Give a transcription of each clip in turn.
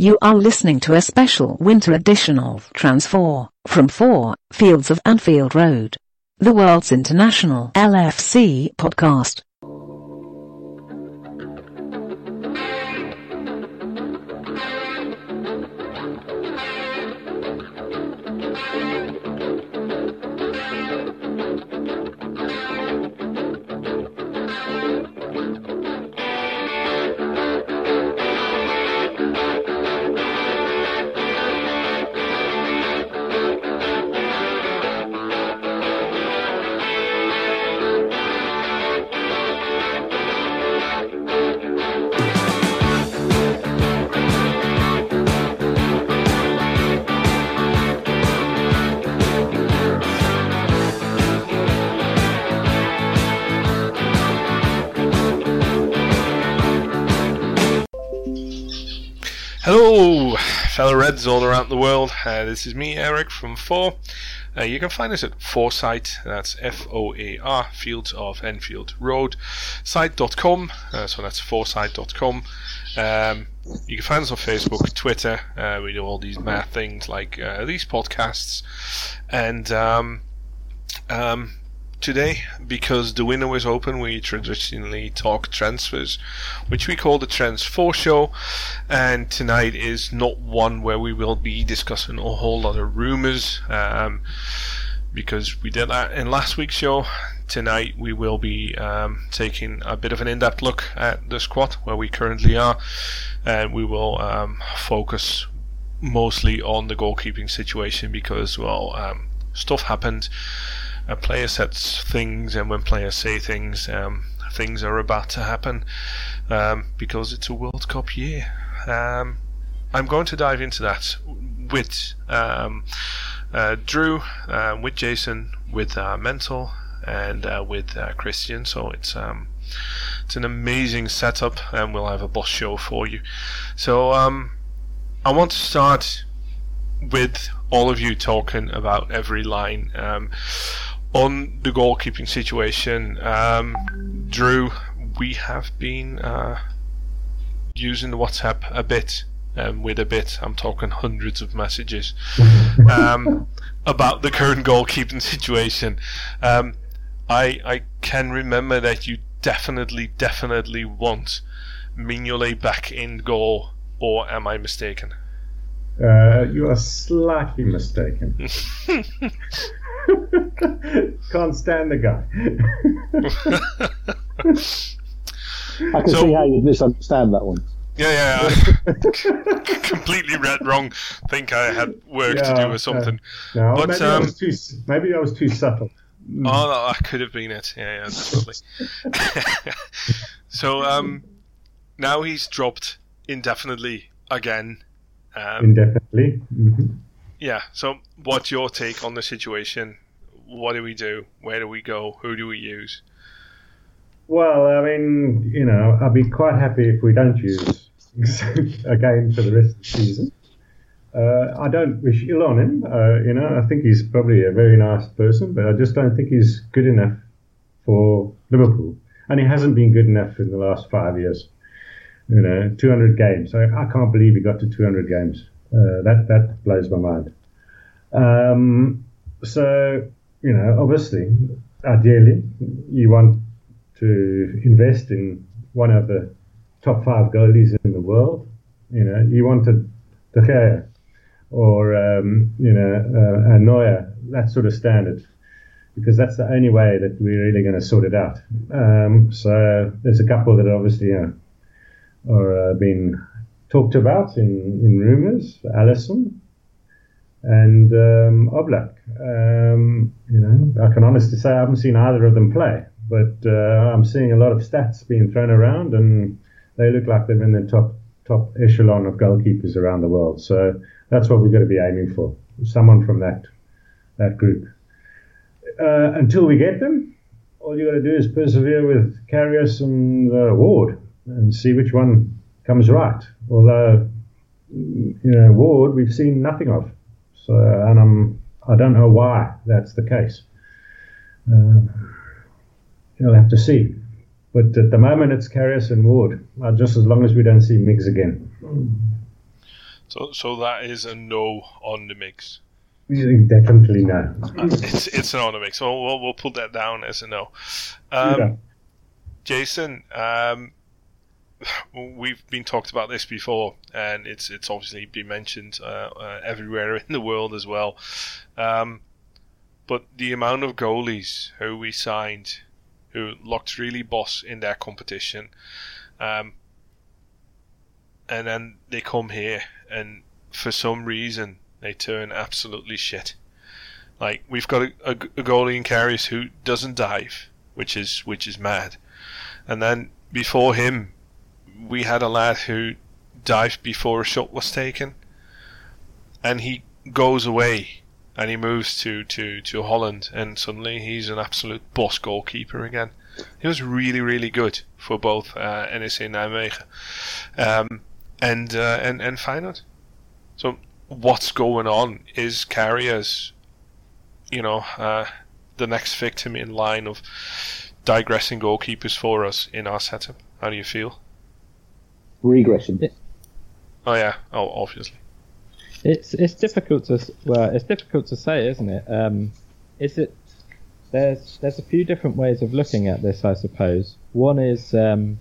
You are listening to a special winter edition of TransFOAR from 4 Fields of Anfield Road, the world's international LFC podcast. All around the world. Uh, this is me, Eric from FOAR. Uh, you can find us at FOARsite, that's F O A R, Fields of Anfield Road, site.com, uh, so that's foarsite.com. Um, you can find us on Facebook, Twitter. Uh, we do all these mad things like uh, these podcasts. And um, um, today because the window is open. We traditionally talk transfers which we call the TransFOAR show. And tonight is not one where we will be discussing a whole lot of rumors um, because we did that in last week's show. Tonight we will be um, taking a bit of an in-depth look at the squad where we currently are. And we will um, focus mostly on the goalkeeping situation because well um, stuff happened a player says things, and when players say things, um, things are about to happen um, because it's a World Cup year. Um, I'm going to dive into that with um, uh, Drew, uh, with Jason, with uh, Mental, and with uh, Christian. So it's um, it's an amazing setup, and we'll have a boss show for you. So I want to start with all of you talking about every line. Um, on the goalkeeping situation, um, Drew, we have been uh, using the WhatsApp a bit. Um, with a bit, I'm talking hundreds of messages um, about the current goalkeeping situation. Um, I I can remember that you definitely, definitely want Mignolet back in goal, or am I mistaken? Uh, you are slightly mistaken. Can't stand the guy. I can So- see how you'd misunderstand that one. Yeah, yeah, I completely read wrong. Think I had work to do or something. No, But, maybe, I um, was too, maybe I was too subtle. Oh, no, that could have been it. Yeah, yeah, definitely. so, um, now he's dropped indefinitely again. Um, Indefinitely. hmm yeah. So, what's your take on the situation? What do we do? Where do we go? Who do we use? Well, I mean, you know, I'd be quite happy if we don't use again for the rest of the season. Uh, I don't wish ill on him. Uh, you know, I think he's probably a very nice person, but I just don't think he's good enough for Liverpool. And he hasn't been good enough in the last five years. You know, 200 games. I, I can't believe he got to 200 games. Uh, that that blows my mind. Um, so, you know, obviously, ideally, you want to invest in one of the top five goalies in the world. You know, you wanted De Gea or um, you know uh, a Neuer, that sort of standard, because that's the only way that we're really going to sort it out. Um, so there's a couple that obviously are uh, being talked about in in rumours. Alisson and um, Oblak. Um, you know, I can honestly say I haven't seen either of them play, but uh, I'm seeing a lot of stats being thrown around, and they look like they're in the top top echelon of goalkeepers around the world. So that's what we've got to be aiming for. Someone from that that group. Uh, until we get them, all you got to do is persevere with Karius and uh, Ward and see which one comes right. Although, you know, Ward we've seen nothing of. So, and I'm I don't know why that's the case. Um, you'll have to see. But at the moment, it's Karius and Ward. Uh, just as long as we don't see Miggs again. So, so that is a no on the Miggs. Definitely no. It's it's an on the Miggs. So we'll we'll put that down as a no. Um, Yeah. Jason, um, we've been talked about this before, and it's it's obviously been mentioned uh, uh, everywhere in the world as well. Um, but the amount of goalies who we signed, who looked really boss in their competition, um, and then they come here, and for some reason they turn absolutely shit. Like we've got a, a, a goalie in Karius who doesn't dive, which is which is mad. And then before him, we had a lad who dived before a shot was taken, and he goes away and he moves to, to, to Holland, and suddenly he's an absolute boss goalkeeper again. He was really really good for both uh, NEC Nijmegen um, and uh, and and Feyenoord. So what's going on? Is Karius, you know, uh, the next victim in line of digressing goalkeepers for us in our setup? How do you feel? Regression. Oh yeah, oh obviously. It's it's difficult to well, it's difficult to say, isn't it? Um, is it? There's there's a few different ways of looking at this, I suppose. One is, um,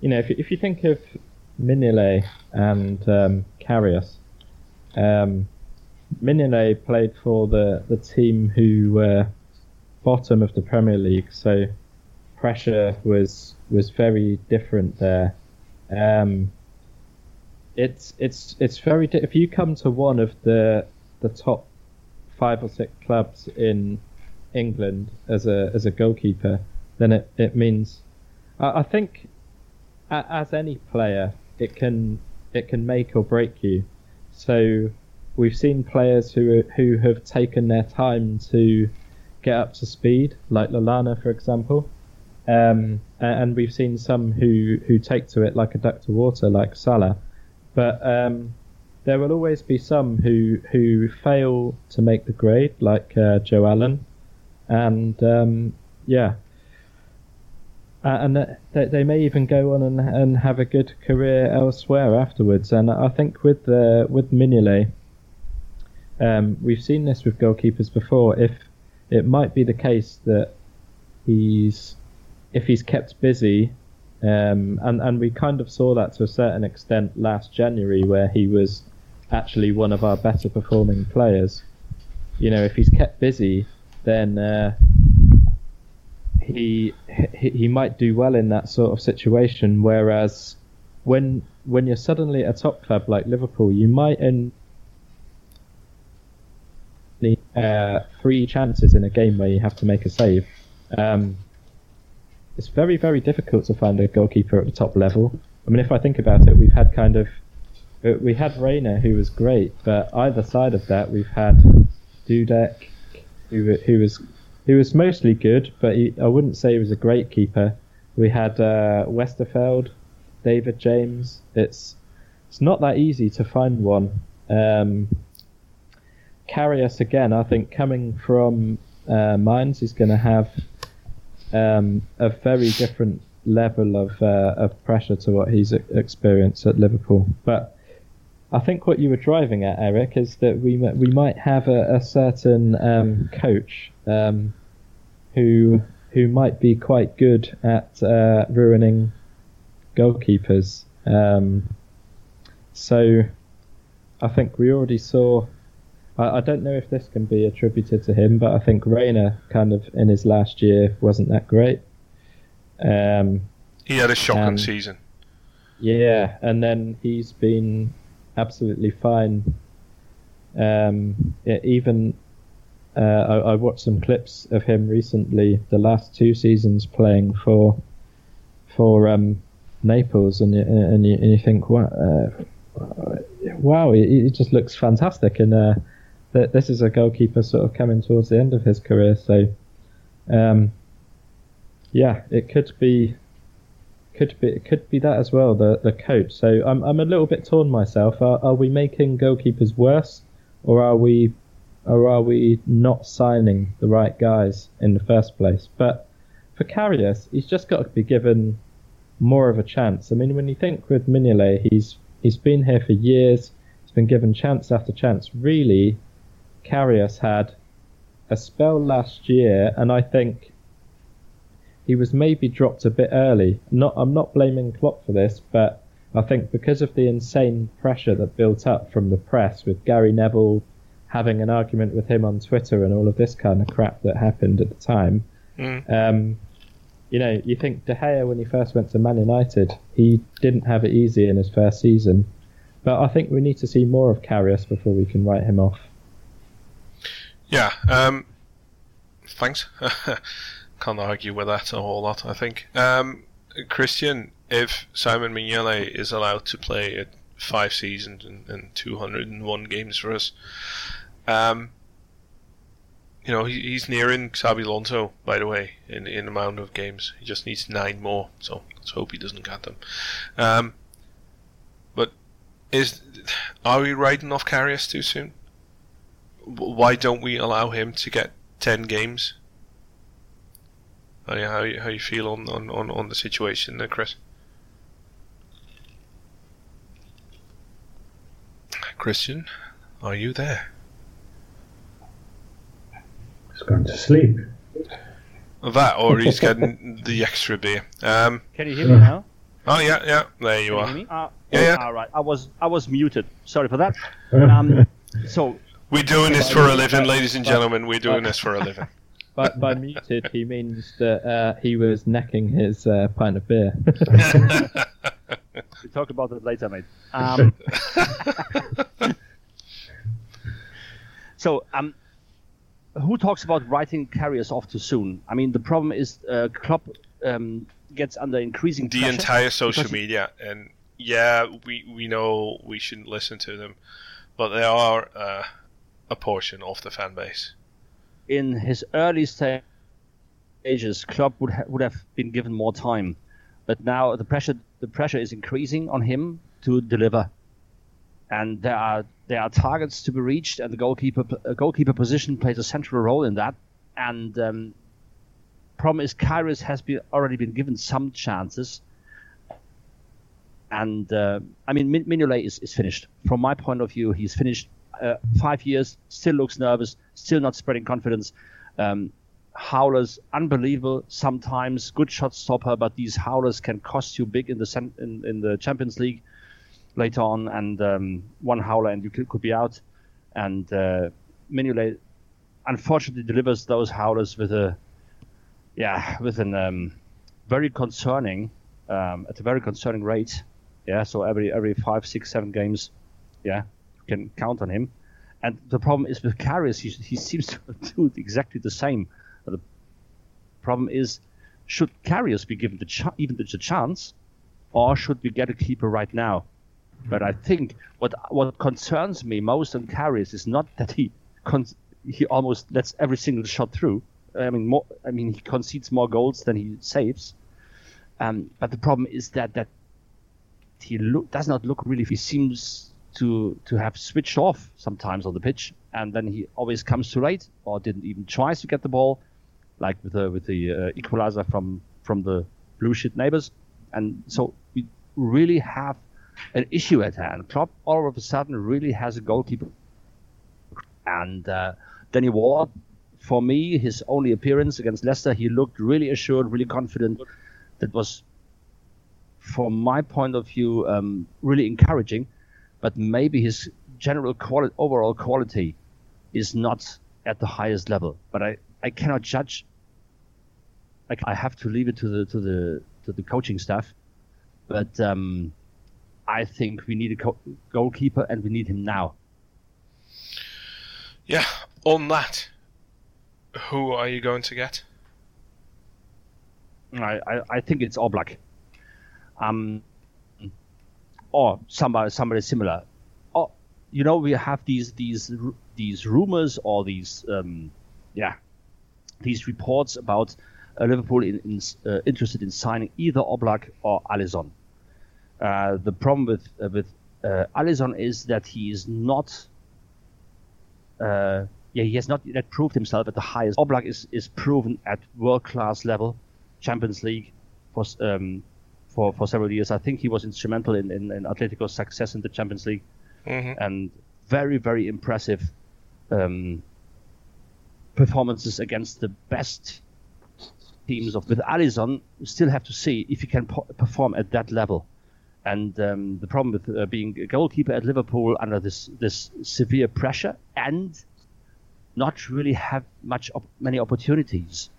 you know, if you, if you think of Mignolet and um, Karius, um, Mignolet played for the the team who were bottom of the Premier League, so pressure was was very different there. Um, it's it's it's very if you come to one of the the top five or six clubs in England as a as a goalkeeper, then it it means I, I think a, as any player it can it can make or break you. So we've seen players who who have taken their time to get up to speed, like Lallana for example. Um, and we've seen some who, who take to it like a duck to water, like Salah. But um, there will always be some who who fail to make the grade, like uh, Joe Allen, and um, yeah, uh, and that- they, may even go on and, and have a good career elsewhere afterwards. And I think with uh, with Mignolet, um, we've seen this with goalkeepers before. If it might be the case that he's if he's kept busy, um, and and we kind of saw that to a certain extent last January, where he was actually one of our better performing players. You know, if he's kept busy, then uh, he, he he might do well in that sort of situation. Whereas when when you're suddenly at a top club like Liverpool, you might end uh, three chances in a game where you have to make a save. Um, it's very, very difficult to find a goalkeeper at the top level. I mean, if I think about it, we've had kind of uh, we had Reina who was great, but either side of that, we've had Dudek, who who was who was mostly good, but he, I wouldn't say he was a great keeper. We had uh, Westerveld, David James. It's it's not that easy to find one. Um, Karius again, I think coming from uh, Mainz, is going to have um, a very different level of uh, of pressure to what he's experienced at Liverpool. But I think what you were driving at, Eric, is that we we might have a, a certain um, coach um, who who might be quite good at uh, ruining goalkeepers. Um, so I think we already saw. I, I don't know if this can be attributed to him, but I think Reina kind of in his last year wasn't that great. Um, He had a shocking Um, season. yeah, and then he's been absolutely fine. Um, yeah, even uh, I, I watched some clips of him recently, the last two seasons playing for for um, Naples, and you, and you, and you think, wow, uh, wow, he, he just looks fantastic, and uh, th- this is a goalkeeper sort of coming towards the end of his career, so um, yeah, it could be could be it could be that as well. The the coach. So I'm I'm a little bit torn myself. Are, are we making goalkeepers worse, or are we, or are we not signing the right guys in the first place? But for Karius, he's just got to be given more of a chance. I mean, when you think with Mignolet, he's he's been here for years. He's been given chance after chance. Really, Karius had a spell last year, and I think he was maybe dropped a bit early. Not, I'm not blaming Klopp for this, but I think because of the insane pressure that built up from the press with Gary Neville having an argument with him on Twitter and all of this kind of crap that happened at the time. Mm. Um, you know, you think De Gea when he first went to Man United, he didn't have it easy in his first season. But I think we need to see more of Karius before we can write him off. Yeah. Um, thanks. Can't argue with that a whole lot. I think. Um, Christian, if Simon Mignolet is allowed to play at five seasons and, and 201 games for us, um, you know, he, he's nearing Xabi Alonso, by the way, in in amount of games. He just needs nine more, so let's hope he doesn't get them. Um, but is are we writing off Karius too soon? Why don't we allow him to get ten games? How you, how you, how you feel on, on, on, on the situation there, Chris? Christian, are you there? He's gone to sleep. That, or he's getting the extra beer. Um, Can you hear me now? oh yeah, yeah, there you Can are. hear me? Uh, Yeah, yeah. All right. I was I was muted. Sorry for that. Um, so We're doing this for a living, ladies and gentlemen. We're doing this for a living. By, by muted, he means that uh, he was necking his uh, pint of beer. We'll talk about it later, mate. Um, so um, who talks about writing Karius off too soon? I mean, the problem is uh, Klopp um, gets under increasing the pressure. entire social because he- media, and yeah, we we know we shouldn't listen to them, but they are uh, a portion of the fan base. in his early stages, Klopp would ha- would have been given more time, but now the pressure the pressure is increasing on him to deliver, and there are there are targets to be reached, and the goalkeeper uh, goalkeeper position plays a central role in that. And um, problem is, Karius has been already been given some chances. And uh, I mean, Min- Mignolet is, is finished. From my point of view, he's finished. Uh, five years, still looks nervous, still not spreading confidence. Um, howlers, unbelievable. Sometimes good shot stopper, but these howlers can cost you big in the cen- in, in the Champions League later on. And um, one howler and you could, could be out. And uh, unfortunately delivers those howlers with a yeah with an um, very concerning um, at a very concerning rate. Yeah, so every every five, six, seven games, yeah, can count on him. And the problem is with Karius, he, he seems to do exactly the same. But the problem is, should Karius be given the ch- even the chance, or should we get a keeper right now? But I think what what concerns me most on Karius is not that he con- he almost lets every single shot through. I mean, more, I mean, he concedes more goals than he saves. Um, but the problem is that that he look, does not look really. He seems to to have switched off sometimes on the pitch, and then he always comes too late or didn't even try to get the ball, like with the with the uh, equalizer from from the blue shit neighbors. And so we really have an issue at hand. Klopp all of a sudden really has a goalkeeper, and uh, Danny Ward. For me, his only appearance against Leicester, he looked really assured, really confident. That was from my point of view, um, really encouraging. But maybe his general quality, overall quality, is not at the highest level. But I, I cannot judge. I, I have to leave it to the to the to the coaching staff. But um, I think we need a co- goalkeeper, and we need him now. Yeah, on that, who are you going to get? I, I, I think it's Oblak. Um, or somebody somebody similar. Or you know we have these these these rumors or these um, yeah these reports about uh, Liverpool in, in, uh, interested in signing either Oblak or Alisson. Uh, the problem with uh, with uh, Alisson is that he is not. Uh, yeah, he has not yet proved himself at the highest. Oblak is, is proven at world class level, Champions League for um, for for several years. I think he was instrumental in, in, in Atletico's success in the Champions League. Mhm. and very very impressive um, performances against the best teams of with Alisson. You still have to see if he can po- perform at that level. And um, the problem with uh, being a goalkeeper at Liverpool under this this severe pressure and not really have much op- many opportunities,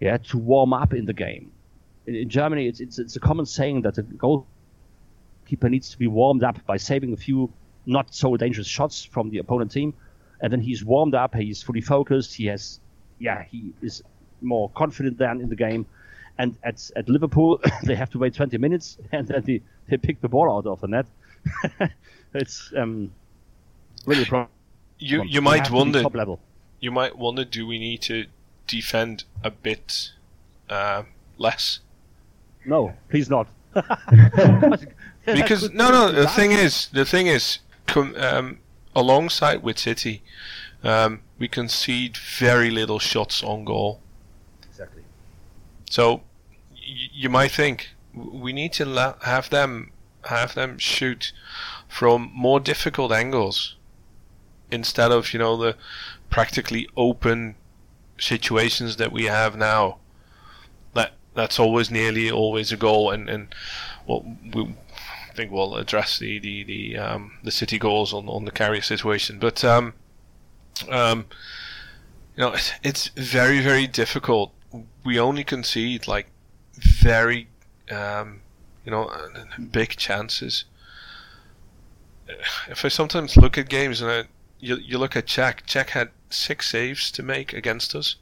yeah, to warm up in the game. In, in Germany, it's, it's it's a common saying that a goalkeeper needs to be warmed up by saving a few not so dangerous shots from the opponent team, and then he's warmed up. He's fully focused. He has, yeah, he is more confident than in the game. And at at Liverpool, they have to wait 20 minutes, and then they, they pick the ball out of the net. it's um, really a problem. You you might to wonder top level. you might wonder do we need to defend a bit uh, less? No, please not. Because no no the thing is the thing is com- um, alongside with City, um, we concede very little shots on goal. exactly. So y- you might think we need to la- have them have them shoot from more difficult angles instead of you know the practically open situations that we have now. That that's always nearly always a goal, and and well we I think we'll address the the the um, the city goals on on the Karius situation, but um um you know it's, it's very very difficult. We only concede like very um, you know big chances. If I sometimes look at games and I, you you look at Cech, Cech had six saves to make against us,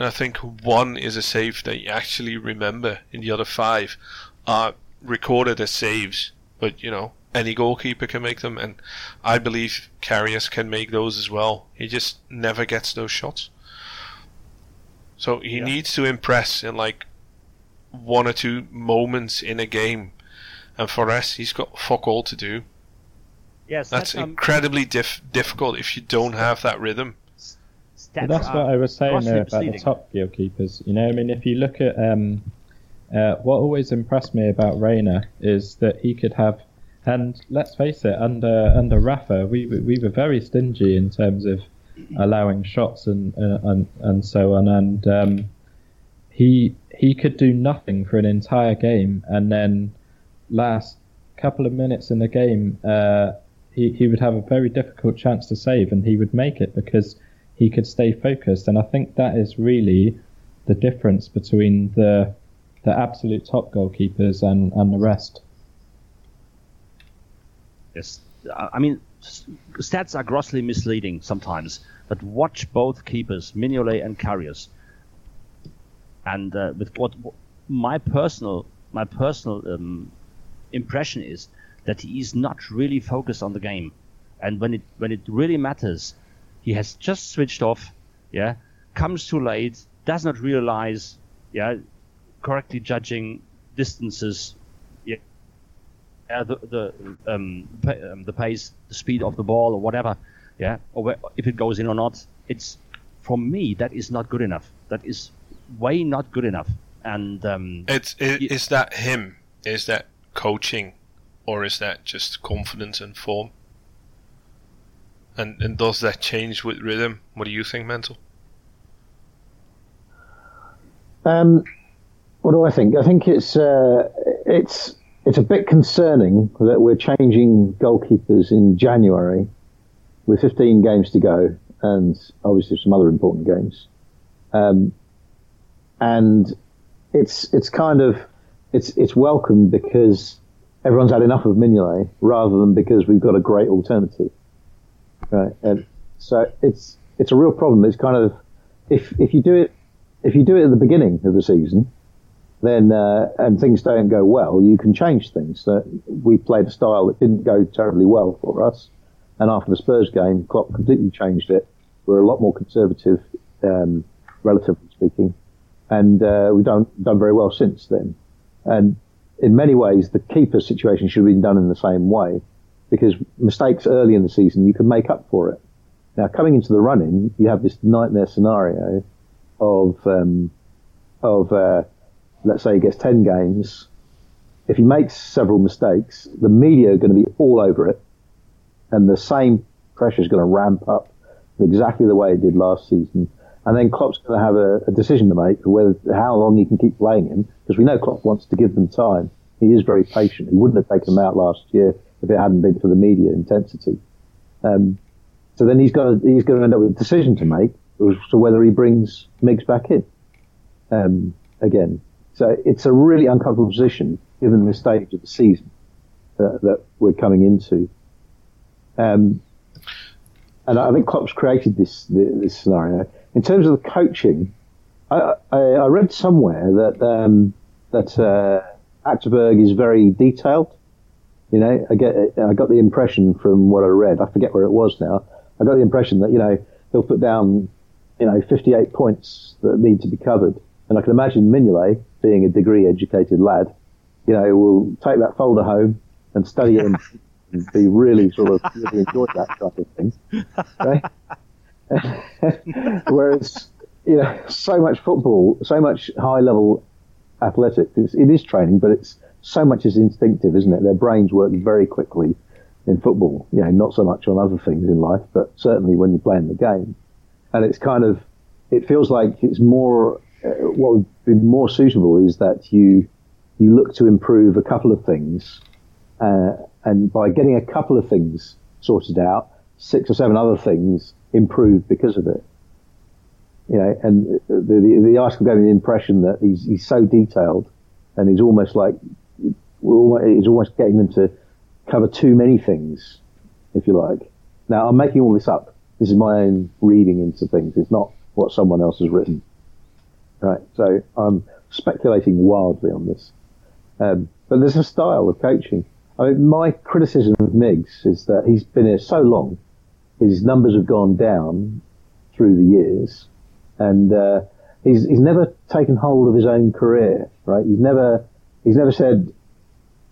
and I think one is a save that you actually remember, and the other five are recorded as saves. But you know any goalkeeper can make them, and I believe Karius can make those as well. He just never gets those shots. So he Yeah. needs to impress in like one or two moments in a game. And for us, he's got fuck all to do. Yes, That's um, incredibly diff- difficult if you don't have that rhythm. But that's what I was saying there about the top goalkeepers. You know, I mean, if you look at um, uh, what always impressed me about Reina is that he could have, and let's face it, under under Rafa, we were- we were very stingy in terms of allowing shots and and and so on, and um, he he could do nothing for an entire game, and then last couple of minutes in the game, uh, he he would have a very difficult chance to save, and he would make it because he could stay focused. And I think that is really the difference between the the absolute top goalkeepers and, and the rest. Yes, I mean, stats are grossly misleading sometimes. But watch both keepers, Mignolet and Karius. And uh, with what, what my personal my personal um, impression is that he is not really focused on the game, and when it when it really matters, he has just switched off. Yeah, comes too late, does not realize. Yeah, correctly judging distances. Yeah, yeah, the the um, um, the pace, the speed of the ball, or whatever, yeah, or if it goes in or not. It's for me that is not good enough. That is way not good enough. And um, It's i Ye- is that him? Is that coaching, or is that just confidence and form? And and does that change with rhythm? What do you think, mental? Um, what do I think? I think it's uh, it's it's a bit concerning that we're changing goalkeepers in January with 15 games to go and obviously some other important games. Um, and it's it's kind of it's it's welcome because everyone's had enough of Mignolet rather than because we've got a great alternative. Right, and so it's it's a real problem. It's kind of if if you do it if you do it at the beginning of the season, then uh, and things don't go well, you can change things. So we played a style that didn't go terribly well for us, and after the Spurs game, Klopp completely changed it. We're a lot more conservative, um, relatively speaking, and uh, we've done done very well since then. And in many ways, the keeper situation should have been done in the same way, because mistakes early in the season you can make up for it. Now coming into the run-in, you have this nightmare scenario of um, of uh, let's say he gets ten games. If he makes several mistakes, the media are going to be all over it, and the same pressure is going to ramp up exactly the way it did last season. And then Klopp's going to have a, a decision to make whether how long he can keep playing him because we know Klopp wants to give them time. He is very patient. He wouldn't have taken them out last year if it hadn't been for the media intensity. Um, so then he's got to, he's going to end up with a decision to make as to whether he brings Miggs back in um, again. So it's a really uncomfortable position given the stage of the season uh, that we're coming into. Um, and I think Klopp's created this this scenario. In terms of the coaching, I, I, I read somewhere that um, that uh, Achterberg is very detailed. You know, I get I got the impression from what I read. I forget where it was now. I got the impression that you know he'll put down you know 58 points that need to be covered, and I can imagine Mignolet, being a degree educated lad, you know, will take that folder home and study it and be really sort of really enjoy that type of thing. Right? Whereas, you know, so much football, so much high level athletics, it's, it is training, but it's so much is instinctive, isn't it? Their brains work very quickly in football. You know, not so much on other things in life, but certainly when you're playing the game. And it's kind of, it feels like it's more, uh, what would be more suitable is that you, you look to improve a couple of things uh, and by getting a couple of things sorted out, six or seven other things improve because of it. You know, and the, the, the article gave me the impression that he's, he's so detailed and he's almost like, he's almost getting them to cover too many things, if you like. Now, I'm making all this up. This is my own reading into things. It's not what someone else has written. Right. So I'm speculating wildly on this. Um, but there's a style of coaching I mean, my criticism of Miggs is that he's been here so long, his numbers have gone down through the years, and uh, he's he's never taken hold of his own career. Right? He's never he's never said.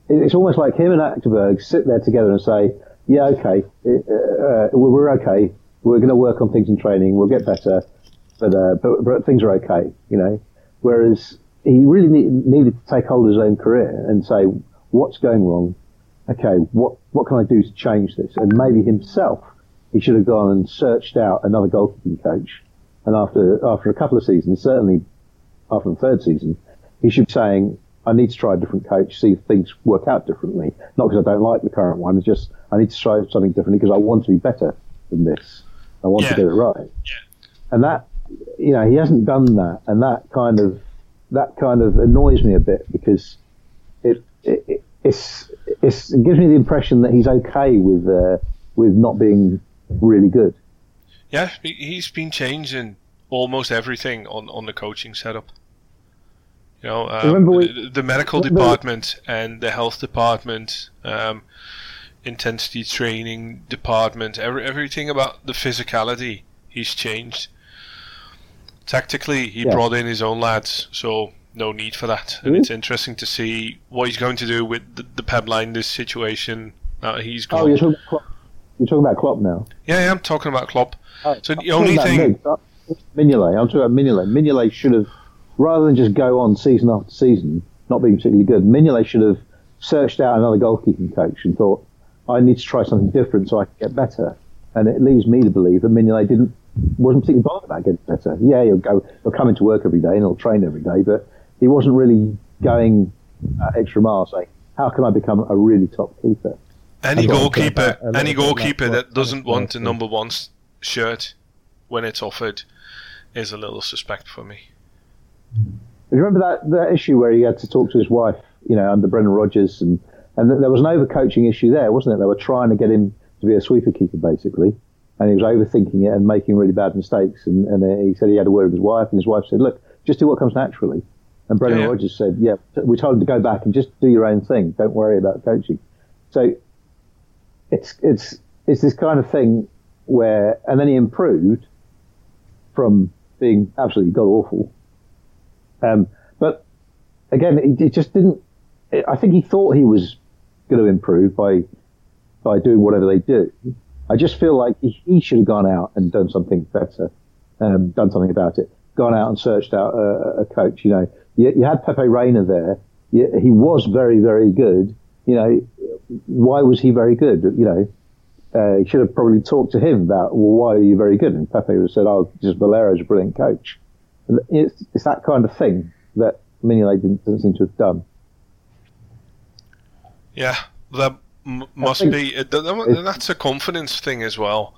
It's almost like him and Achterberg sit there together and say, "Yeah, okay, uh, uh, we're okay. We're going to work on things in training. We'll get better, but, uh, but, but things are okay." You know, whereas he really need, needed to take hold of his own career and say, "What's going wrong? okay, what, what can I do to change this? And maybe himself, he should have gone and searched out another goalkeeping coach. And after, after a couple of seasons, certainly after the third season, he should be saying, I need to try a different coach, see if things work out differently. Not because I don't like the current one, it's just I need to try something differently because I want to be better than this. I want yeah. to get it right. Yeah. And that, you know, he hasn't done that, and that kind of that kind of annoys me a bit because it, it, it's, it's, it gives me the impression that he's okay with uh, with not being really good. Yeah, he's been changing almost everything on, on the coaching setup. You know, um, we, the medical department and the health department, um, intensity training department, every, everything about the physicality, he's changed. Tactically, he yeah. brought in his own lads, so no need for that. And mm-hmm. it's interesting to see what he's going to do with the, the Pep Lijnders situation. Uh, he's gone. Oh, you're talking, you're talking about Klopp now? Yeah, yeah I'm talking about Klopp. Oh, so the only thing. Mignolet, I'm talking about Mignolet. Mignolet should have, rather than just go on season after season, not being particularly good, Mignolet should have searched out another goalkeeping coach and thought, I need to try something different so I can get better. And it leads me to believe that Mignolet didn't wasn't particularly bothered about getting better. Yeah, he'll go, he'll come into work every day and he'll train every day, but he wasn't really going uh, extra mile saying, how can I become a really top keeper? Any goalkeeper, any goalkeeper that doesn't want the number one shirt when it's offered is a little suspect for me. Do you remember that, that issue where he had to talk to his wife, you know, under Brendan Rodgers, and and there was an overcoaching issue there, wasn't it? They were trying to get him to be a sweeper keeper, basically, and he was overthinking it and making really bad mistakes. And, and he said he had a word with his wife, and his wife said, "Look, just do what comes naturally." And Brendan yeah. Rodgers said, yeah, we told him to go back and just do your own thing. Don't worry about coaching. So it's, it's, it's this kind of thing where, and then he improved from being absolutely god awful. Um, but again, it, it just didn't, I think he thought he was going to improve by, by doing whatever they do. I just feel like he, he should have gone out and done something better, um, done something about it, gone out and searched out a, a coach, you know, you, you had Pepe Reina there. You, he was very, very good. You know, why was he very good? You know, uh, he should have probably talked to him about, well, why are you very good? And Pepe would have said, oh, just Valero's a brilliant coach. It's, it's that kind of thing that Mignolet didn't, doesn't seem to have done. Yeah, that m- must be. That's a confidence thing as well.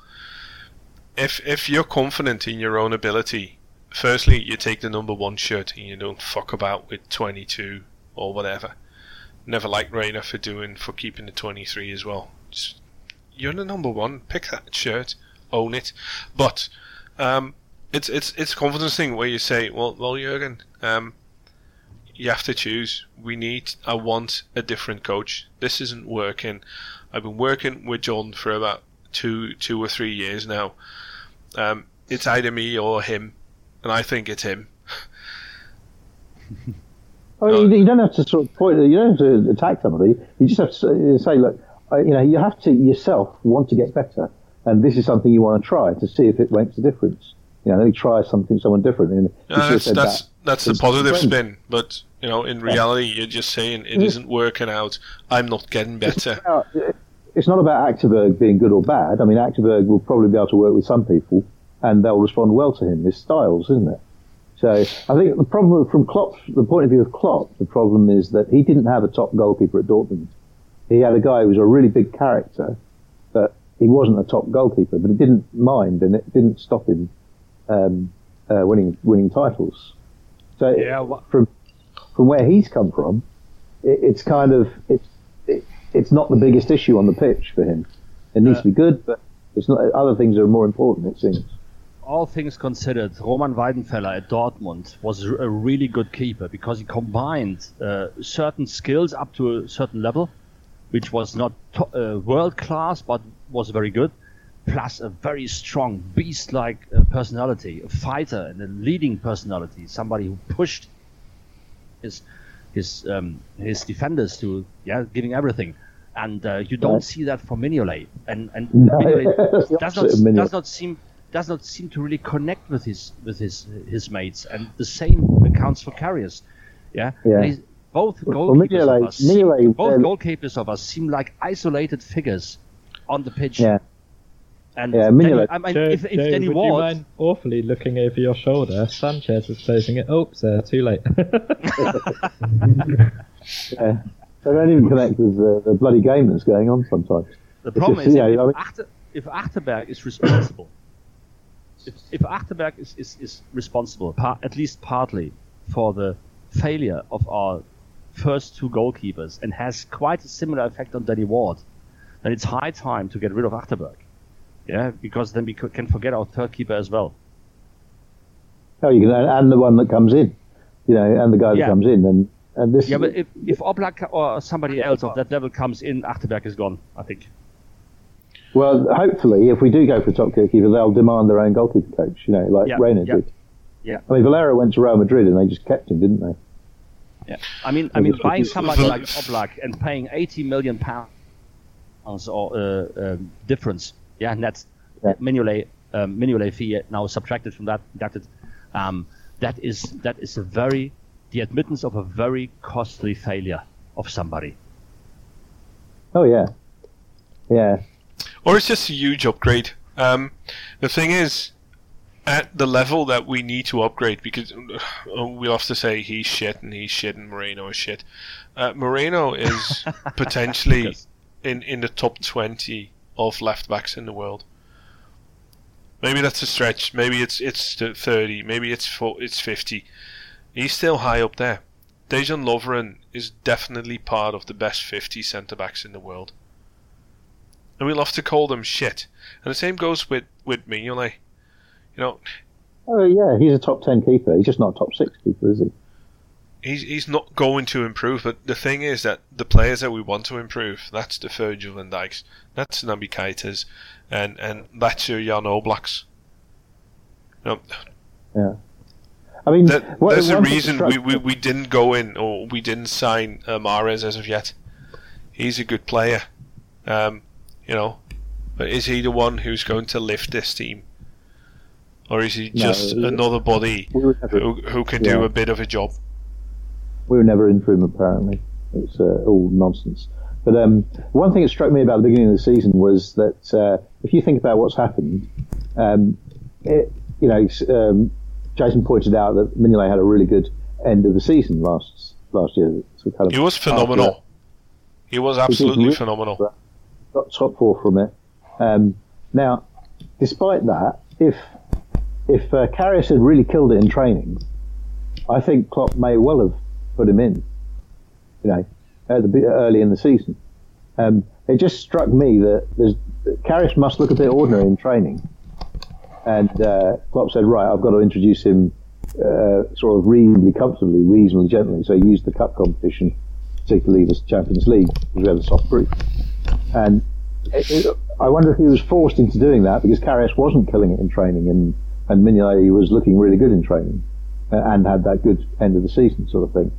If if you're confident in your own ability, firstly you take the number one shirt and you don't fuck about with 22 or whatever. Never liked Reina for doing for keeping the 23 as well. Just, you're the number one. Pick that shirt, own it. But um, it's it's it's confidence thing where you say, well, well, Jurgen, um, you have to choose. We need, I want a different coach. This isn't working. I've been working with John for about two, two or three years now. Um, it's either me or him, and I think it's him. I you, don't have to sort of point. You don't have to attack somebody. You just have to say, look, you know, you have to yourself want to get better, and this is something you want to try to see if it makes a difference. You know, let me try something, someone different. And Uh, that's that's that. that's the positive friend. spin, but you know, in reality, you're just saying it isn't working out. I'm not getting better. It's not about Achterberg being good or bad. I mean, Achterberg will probably be able to work with some people, and they'll respond well to him. His styles, isn't it? So I think the problem from Klopp, the point of view of Klopp, the problem is that he didn't have a top goalkeeper at Dortmund. He had a guy who was a really big character, but he wasn't a top goalkeeper. But he didn't mind, and it didn't stop him um, uh, winning winning titles. So Yeah, wha- from from where he's come from, it, it's kind of it's it, it's not the biggest issue on the pitch for him. It needs to be good, but it's not. Other things are more important. It seems. all things considered, Roman Weidenfeller at Dortmund was a really good keeper because he combined uh, certain skills up to a certain level, which was not to- uh, world class but was very good, plus a very strong beast-like uh, personality, a fighter and a leading personality, somebody who pushed his his um, his defenders to yeah giving everything. And uh, you don't see that from Mignolet, and and No, Mignolet does not Mignolet. does not seem does not seem to really connect with his with his his mates, and the same accounts for Karius. Yeah, Yeah. Both Well, goalkeepers Mignolet- of us, seem, Mignolet, both um, goalkeepers of us seem like isolated figures on the pitch. Yeah. And Yeah, Danny- Mignolet- I mean, Joe, if, if Joe, Danny would you mind awfully looking over your shoulder? Sanchez is closing it. Oops, uh, too late. Yeah. They don't even connect with the, the bloody game that's going on sometimes. The problem just, is yeah, if, I mean- Achter, if Achterberg is responsible, if, if Achterberg is, is, is responsible, par, at least partly, for the failure of our first two goalkeepers and has quite a similar effect on Danny Ward, then it's high time to get rid of Achterberg. Yeah, because then we could, can forget our third keeper as well. Oh, you can, and the one that comes in, you know, and the guy that Yeah. comes in, and and this. Yeah, but if, if Oblak or somebody else of that level comes in, Achterberg is gone, I think. well, hopefully, if we do go for a top goalkeeper, they'll demand their own goalkeeper coach, you know, like Yeah, Reina yeah. did. Yeah. I mean, Valero went to Real Madrid and they just kept him, didn't they? Yeah, I mean, I mean, buying somebody like Oblak and paying 80 million pounds or uh, um, difference, yeah, and that's Yeah. Mignolet, um, Mignolet fee now subtracted from that, deducted. Um, that is that is a very the admittance of a very costly failure of somebody. Oh yeah, yeah. or it's just a huge upgrade. Um, the thing is, at the level that we need to upgrade, because uh, we'll have to say he's shit and he's shit and Moreno is shit. Uh, Moreno is potentially Yes. in, in the top 20 of left backs in the world. Maybe that's a stretch. Maybe it's it's 30. Maybe it's fo- it's 50. He's still high up there. Dejan Lovren is definitely part of the best 50 centre backs in the world and we love to call them shit. And the same goes with with Mignolet. You know, Oh yeah, he's a top ten keeper. He's just not a top six keeper, is he? He's he's not going to improve. But the thing is that the players that we want to improve, that's the Virgil van Dijks, that's Naby Keitas, and and that's your Jan Oblaks. You know, I mean, that, what- there's a reason struck- we, we, we didn't go in or we didn't sign uh, Mahrez as of yet. He's a good player, um, you know, but is he the one who's going to lift this team, or is he just he- another body we were never, who who can do a bit of a job? We were never in for him. Apparently, it's uh, all nonsense. But um, one thing that struck me about the beginning of the season was that uh, if you think about what's happened, um, it, you know, um, Jason pointed out that Mignolet had a really good end of the season last last year. So kind of he was phenomenal. He was absolutely really phenomenal. Got top four from it. Um, now, despite that, if if uh, Karius had really killed it in training, I think Klopp may well have put him in. You know, at the, early in the season. Um, it just struck me that there's, must look a bit ordinary in training, and uh, Klopp said, "Right, I've got to introduce him uh, sort of reasonably comfortably, reasonably gently." So he used the cup competition, particularly the Champions League, because we had a soft group, and it, it, I wonder if he was forced into doing that because Karius wasn't killing it in training, and and Mignolet was looking really good in training, uh, and had that good end of the season sort of thing.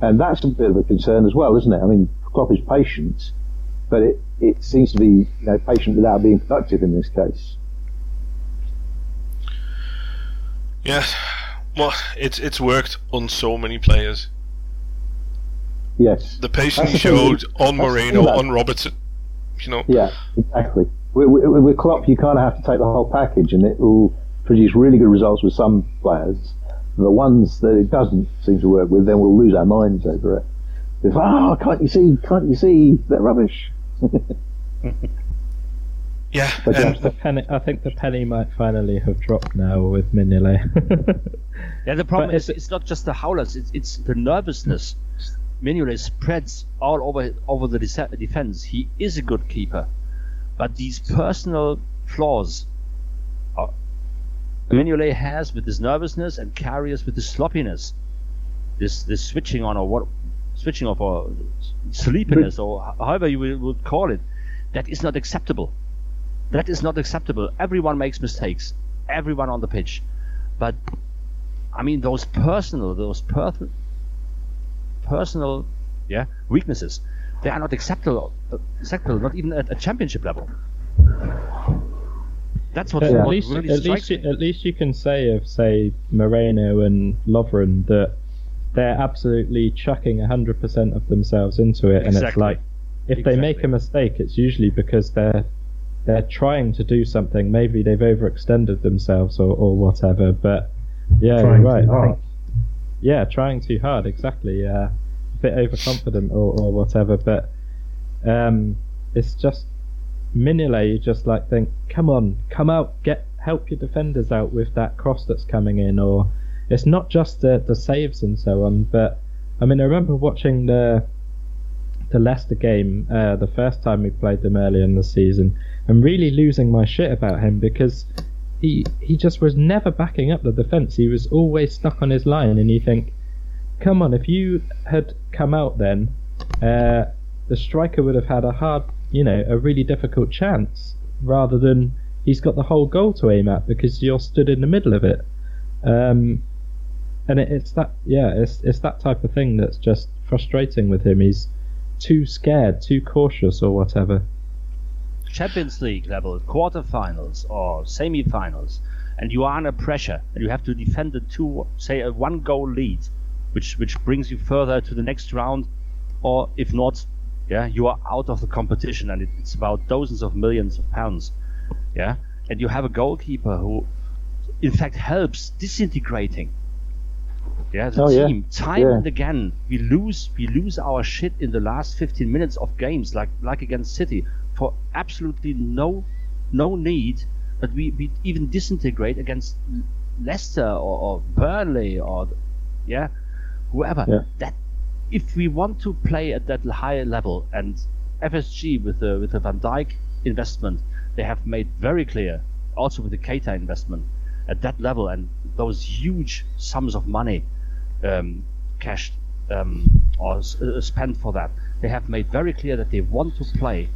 And that's a bit of a concern as well, isn't it? I mean, Klopp is patient, but it, it seems to be you know, patient without being productive in this case. Yeah, well, it's it's worked on so many players. Yes. The patience he showed on Moreno, on Robertson, you know. Yeah, exactly. With, with, with Klopp, you kind of have to take the whole package, and it will produce really good results with some players, the ones that it doesn't seem to work with, then we'll lose our minds over it. It's like, oh, ah, can't you see? Can't you see? They're rubbish. yeah, the penny, I think the penny might finally have dropped now with Mignolet. yeah, the problem but is it's not just the howlers; it's, it's the nervousness. Mignolet spreads all over over the defense. He is a good keeper, but these personal flaws Mignolet has with his nervousness and Karius with his sloppiness. This this switching on or what switching off or sleepiness or however you would call it, that is not acceptable. That is not acceptable. Everyone makes mistakes. Everyone on the pitch. But I mean those personal those per- personal yeah weaknesses they are not acceptable acceptable not even at a championship level that's what. At least, really at least, you, at least you can say of say Moreno and Lovren that they're absolutely chucking hundred percent of themselves into it, exactly. and it's like if exactly. they make a mistake, it's usually because they're they're trying to do something. Maybe they've overextended themselves or, or whatever. But yeah, trying you're right. I think, yeah, trying too hard. Exactly. Yeah, a bit overconfident or, or whatever. But um, it's just You just like think, come on, come out, get help your defenders out with that cross that's coming in, or it's not just the the saves and so on. But I mean, I remember watching the the Leicester game uh, the first time we played them earlier in the season, and really losing my shit about him because he he just was never backing up the defence. He was always stuck on his line, and you think, come on, if you had come out then, uh, the striker would have had a hard you know, a really difficult chance rather than he's got the whole goal to aim at because you're stood in the middle of it. Um, and it, it's that, yeah, it's it's that type of thing that's just frustrating with him. He's too scared, too cautious, or whatever. Champions League level, quarterfinals or semi-finals, and you are under pressure, and you have to defend a two, say a one-goal lead, which which brings you further to the next round, or if not, yeah, you are out of the competition, and it's about dozens of millions of pounds. Yeah, and you have a goalkeeper who, in fact, helps disintegrating. Yeah, the oh, team yeah. time yeah. and again we lose we lose our shit in the last 15 minutes of games like like against City for absolutely no no need but we, we even disintegrate against Leicester or, or Burnley or yeah whoever yeah. that if we want to play at that higher level, and FSG with the with the Van Dijk investment, they have made very clear, also with the Keita investment, at that level and those huge sums of money um, cashed um, or uh, spent for that, they have made very clear that they want to play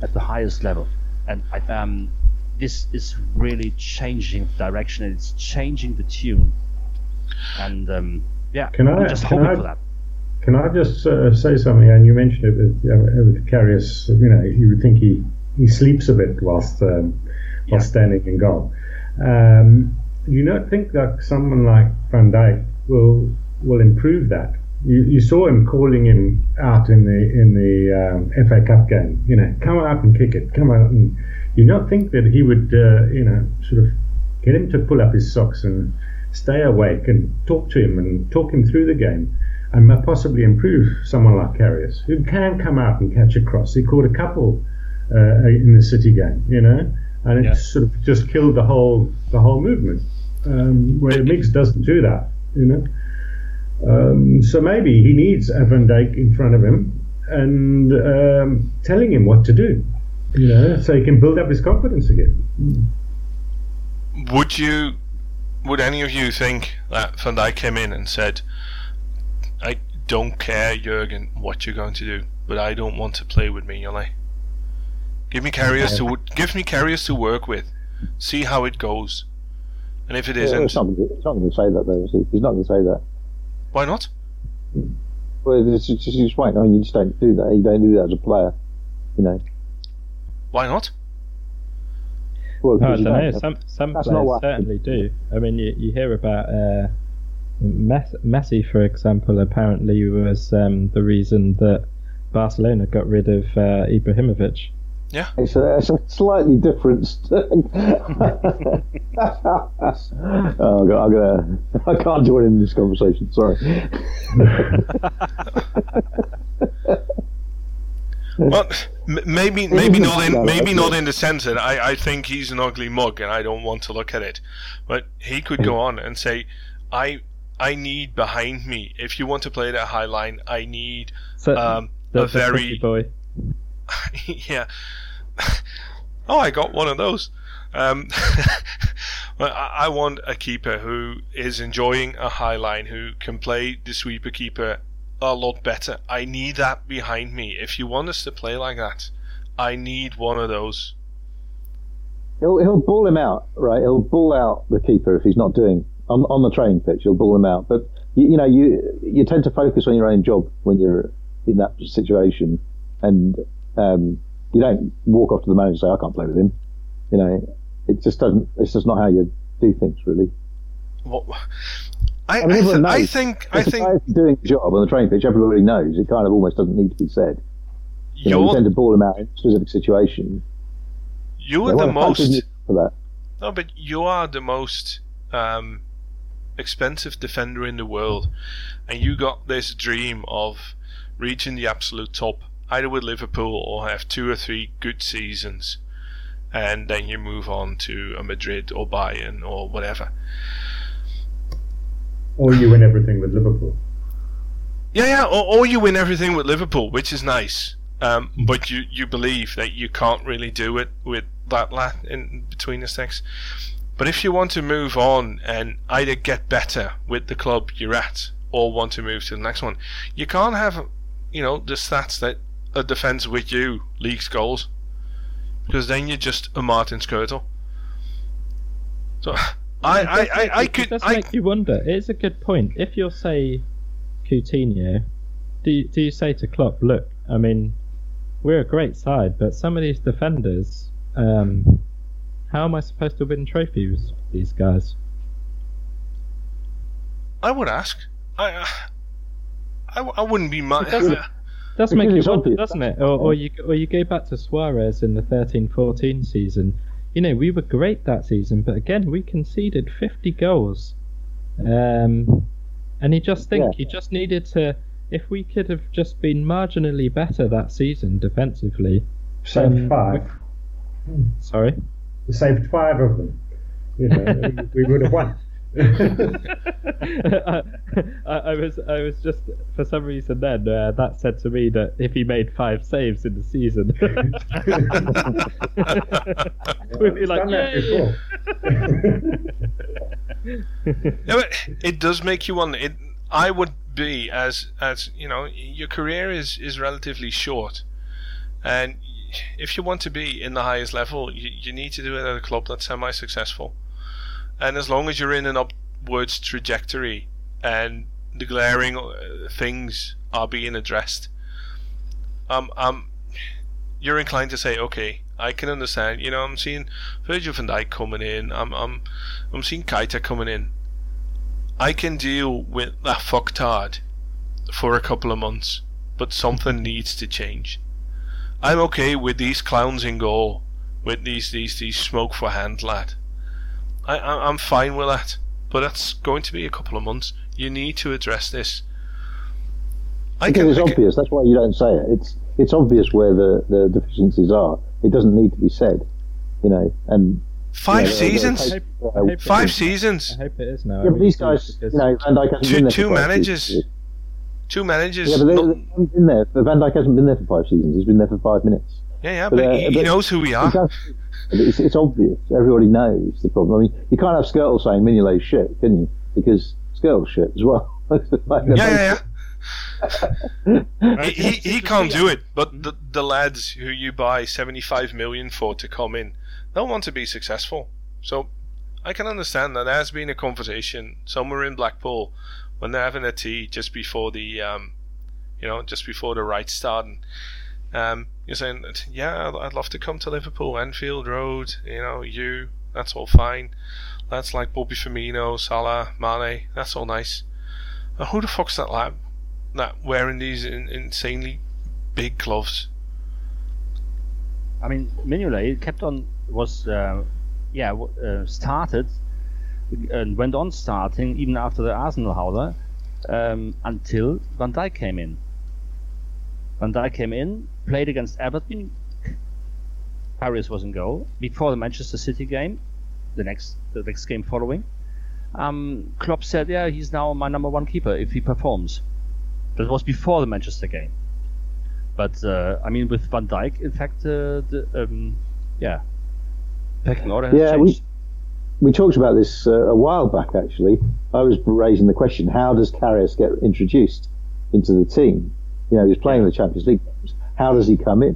at the highest level, and um, this is really changing direction. It's changing the tune, and um, yeah, can I, I'm just hoping I, for that. Can I just uh, say something? And you mentioned it with, uh, with Karius. You know, you would think he, he sleeps a bit whilst um, Yeah. whilst standing in goal. Um, you not think that someone like Van Dijk will will improve that You, you saw him calling him out in the in the um, FA Cup game. You know, come out and kick it. Come out and you not think that he would, uh, you know, sort of get him to pull up his socks and stay awake and talk to him and talk him through the game and possibly improve someone like Karius, who can come out and catch a cross. He caught a couple uh, in the City game, you know, and it Yeah. sort of just killed the whole the whole movement. Um, where Miggs doesn't do that, you know. Um, so maybe he needs a Van Dijk in front of him and um, telling him what to do, you know, so he can build up his confidence again. Would you, would any of you think that Van Dijk came in and said, "I don't care, Jurgen, what you're going to do, but I don't want to play with Mignolet. Give me Karius to give me Karius to work with, see how it goes, and if it Yeah, isn't, it's not, going to say that, though. is? He's not going to say that. why not? Well, it's just, it's just right. I mean, you just don't do that. You don't do that as a player. You know. Why not? Well, Oh, I because you don't know. don't. Some some That's players certainly do. I mean, you, you hear about uh, Messi, for example. Apparently, was um, the reason that Barcelona got rid of uh, Ibrahimovic. It's a, it's a slightly different. St- oh God, I'm gonna. I can't join in this conversation. Sorry. Well, m- maybe maybe isn't in maybe not in the sense that I, I think he's an ugly mug and I don't want to look at it, but he could go on and say, I I need behind me if you want to play that high line, I need um, the, a very boy. yeah. oh, I got one of those. Um, I want a keeper who is enjoying a high line, who can play the sweeper keeper a lot better. I need that behind me. If you want us to play like that, I need one of those. He'll he'll ball him out, right? He'll ball out the keeper if he's not doing on on the training pitch. He'll ball him out, but you, you know you you tend to focus on your own job when you're in that situation, and um, you don't walk off to the manager and say, "I can't play with him." You know, it just doesn't. It's just not how you do things, really. What? I, I mean, I, th- everyone I think I the think doing a job on the training pitch, everybody knows. It kind of almost doesn't need to be said. You, know, you tend to ball him out in a specific situation. you're Yeah, the most for that. No, but you are the most um, expensive defender in the world, and you got this dream of reaching the absolute top, either with Liverpool or have two or three good seasons, and then you move on to a Madrid or Bayern or whatever. Or you win everything with Liverpool. Yeah, yeah, or, or you win everything with Liverpool, which is nice. Um, but you, you believe that you can't really do it with that lad in between the sticks. But if you want to move on and either get better with the club you're at or want to move to the next one, you can't have, you know, the stats that a defence with you leaks goals. Because then you're just a Martin Skrtel. So I, It I, does I, make- I it could does I, make you wonder. It's a good point. If you're say Coutinho, do you, do you say to Klopp, look, I mean, we're a great side, but some of these defenders, um, how am I supposed to win trophies with these guys? I would ask. I, I, I wouldn't be mad. Does, it, does make you wonder, doesn't it? Or, or you or you go back to Suarez in the 13-14 season. You know, we were great that season, but again, we conceded 50 goals. Um, and you just think Yeah. you just needed to. If we could have just been marginally better that season defensively, Saved Um, five. sorry. We saved five of them. You know, we would have won. I, I I was I was just for some reason then uh, that said to me that if he made five saves in the season, we'd be like, done Yay! Yeah, but it does make you wonder. It, I would be as as you know, your career is is relatively short, and if you want to be in the highest level, you, you need to do it at a club that's semi-successful. And as long as you're in an upwards trajectory and the glaring uh, things are being addressed, um, um, you're inclined to say, okay, I can understand. You know, I'm seeing Virgil van Dijk coming in. I'm I'm I'm seeing Keita coming in. I can deal with that fucktard for a couple of months, but something needs to change. I'm okay with these clowns in goal, with these these these smoke for hand lad. I, I I'm fine with that, but that's going to be a couple of months. You need to address this. I because it's obvious. That's why you don't say it. It's it's obvious where the, the deficiencies are. It doesn't need to be said, you know. And five you know, seasons, uh, five seasons. I hope it is now. Yeah, but these guys, you know, Van Dijk hasn't two, been there two managers. Seasons. Two managers. Yeah, but they, not... they been there. But Van Dijk hasn't been there for five seasons. He's been there for five minutes. Yeah, yeah, but, but, uh, he, but knows who we are. It's, it's, obvious. Everybody knows the problem. I mean, you can't have Skrtel saying Mignolet's shit, can you? Because Skrtel's shit as well. like, yeah, yeah, yeah he, he, he can't do it, but the, the lads who you buy 75 million for to come in, they'll want to be successful. So I can understand that there has been a conversation somewhere in Blackpool when they're having a tea just before the, um, you know, just before the right start. And, um, you're saying, that, yeah, I'd love to come to Liverpool, Anfield Road, you know, you, that's all fine. That's like Bobby Firmino, Salah, Mane, that's all nice. Uh, who the fuck's that lad? that wearing these in, insanely big gloves. I mean, Mignolet kept on was uh, yeah uh, started and went on starting even after the Arsenal howler um, until Van Dijk came in. Van Dijk came in, played against Everton. Karius was in goal before the Manchester City game, the next the next game following. Um, Klopp said, "Yeah, he's now my number one keeper if he performs." That was before the Manchester game. But uh, I mean, with Van Dijk, in fact, uh, the um, yeah, pecking order has yeah, changed. We, we talked about this uh, a while back. Actually, I was raising the question: How does Karius get introduced into the team? You know, he's playing in the Champions League games. How does he come in?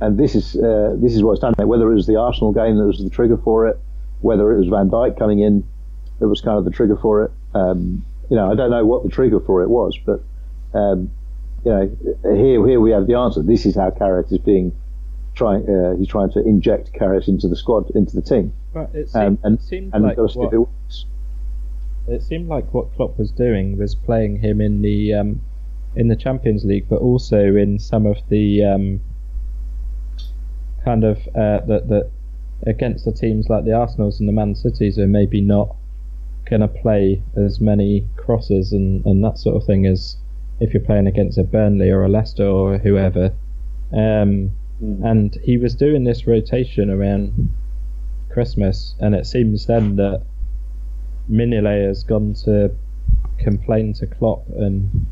And this is uh, this is what's done. Whether it was the Arsenal game that was the trigger for it, whether it was Van Dijk coming in that was kind of the trigger for it. Um, you know, I don't know what the trigger for it was, but um, you know, here here we have the answer. This is how Karius is being trying. Uh, he's trying to inject Karius into the squad, into the team. It seemed, um, and, it seemed and like what, it, it, seemed like what Klopp was doing was playing him in the um, in the Champions League, but also in some of the um, kind of uh, that that against the teams like the Arsenals and the Man Cities are maybe not going to play as many crosses and, and that sort of thing as if you're playing against a Burnley or a Leicester or whoever. Um, mm. And he was doing this rotation around Christmas, and it seems then that Mignolet has gone to complain to Klopp, and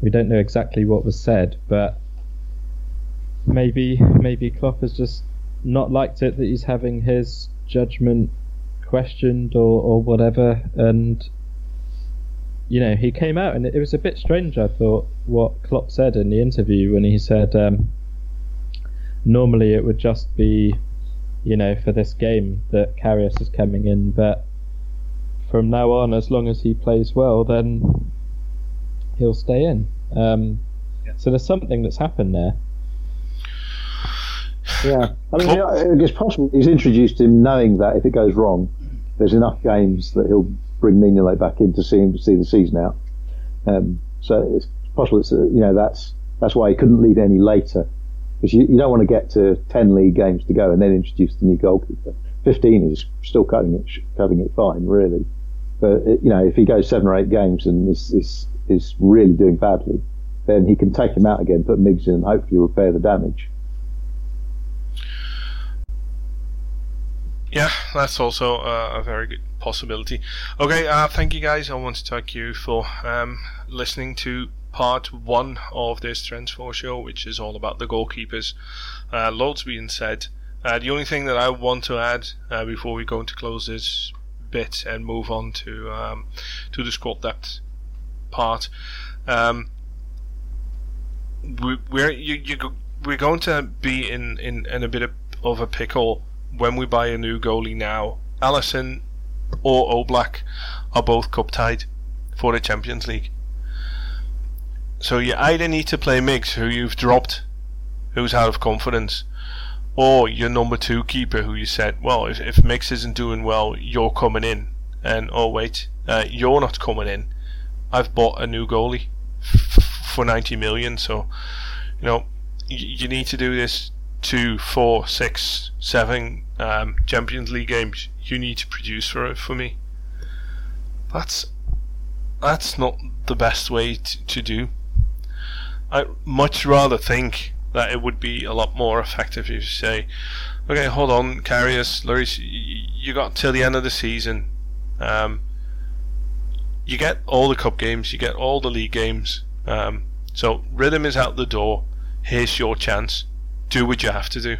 we don't know exactly what was said, but maybe maybe Klopp has just not liked it that he's having his judgment questioned or, or whatever, and you know, he came out and it was a bit strange. I thought what Klopp said in the interview when he said um, normally it would just be, you know, for this game that Karius is coming in, but from now on, as long as he plays well, then he'll stay in. Um, yeah. So there's something that's happened there. Yeah, I mean, it's possible he's introduced him knowing that if it goes wrong, there's enough games that he'll bring Mignolet back in to see him to see the season out. Um, so it's possible it's, uh, you know that's that's why he couldn't leave any later because you, you don't want to get to 10 league games to go and then introduce the new goalkeeper. 15 is still cutting it cutting it fine really, but you know if he goes seven or eight games and is is is really doing badly, then he can take him out again, put Miggs in, and hopefully repair the damage. Yeah, that's also a very good possibility. Okay, uh, thank you guys. I want to thank you for um, listening to part one of this transfer show, which is all about the goalkeepers. Uh, loads being said. Uh, the only thing that I want to add uh, before we go into close this bit and move on to um, to the squad depth part, um, we, we're you, you, we're going to be in, in, in a bit of, of a pickle when we buy a new goalie now. Alisson or Oblak are both cup tied for the Champions League. So you either need to play Miggs, who you've dropped, who's out of confidence, or your number two keeper, who you said, well, if, if Miggs isn't doing well, you're coming in. And oh wait, uh, you're not coming in. I've bought a new goalie. for 90 million. So, you know, you, you need to do this two, four, six, seven um, Champions League games. You need to produce for for me. That's that's not the best way to do. I much rather think that it would be a lot more effective if you say, okay, hold on, Karius, Loris, you got till the end of the season. Um, you get all the cup games, you get all the league games. Um, so rhythm is out the door. Here's your chance. Do what you have to do.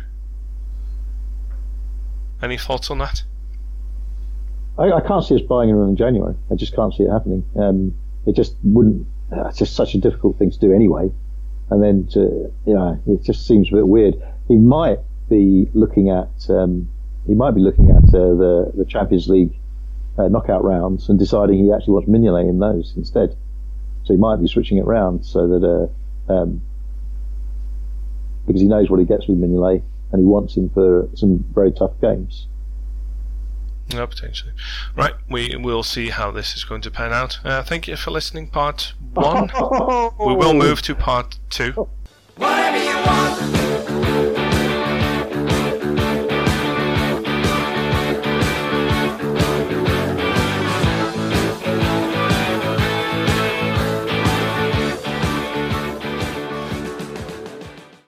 Any thoughts on that? I, I can't see us buying him in January. I just can't see it happening. Um, it just wouldn't. Uh, it's just such a difficult thing to do anyway. And then to, you know, it just seems a bit weird. He might be looking at, um, he might be looking at uh, the the Champions League uh, knockout rounds and deciding he actually wants Mignolet in those instead. So he might be switching it round so that, uh, um, because he knows what he gets with Mignolet and he wants him for some very tough games. Yeah, potentially. Right, we will see how this is going to pan out. Uh, thank you for listening, part one. we will move to part two. Whatever you want.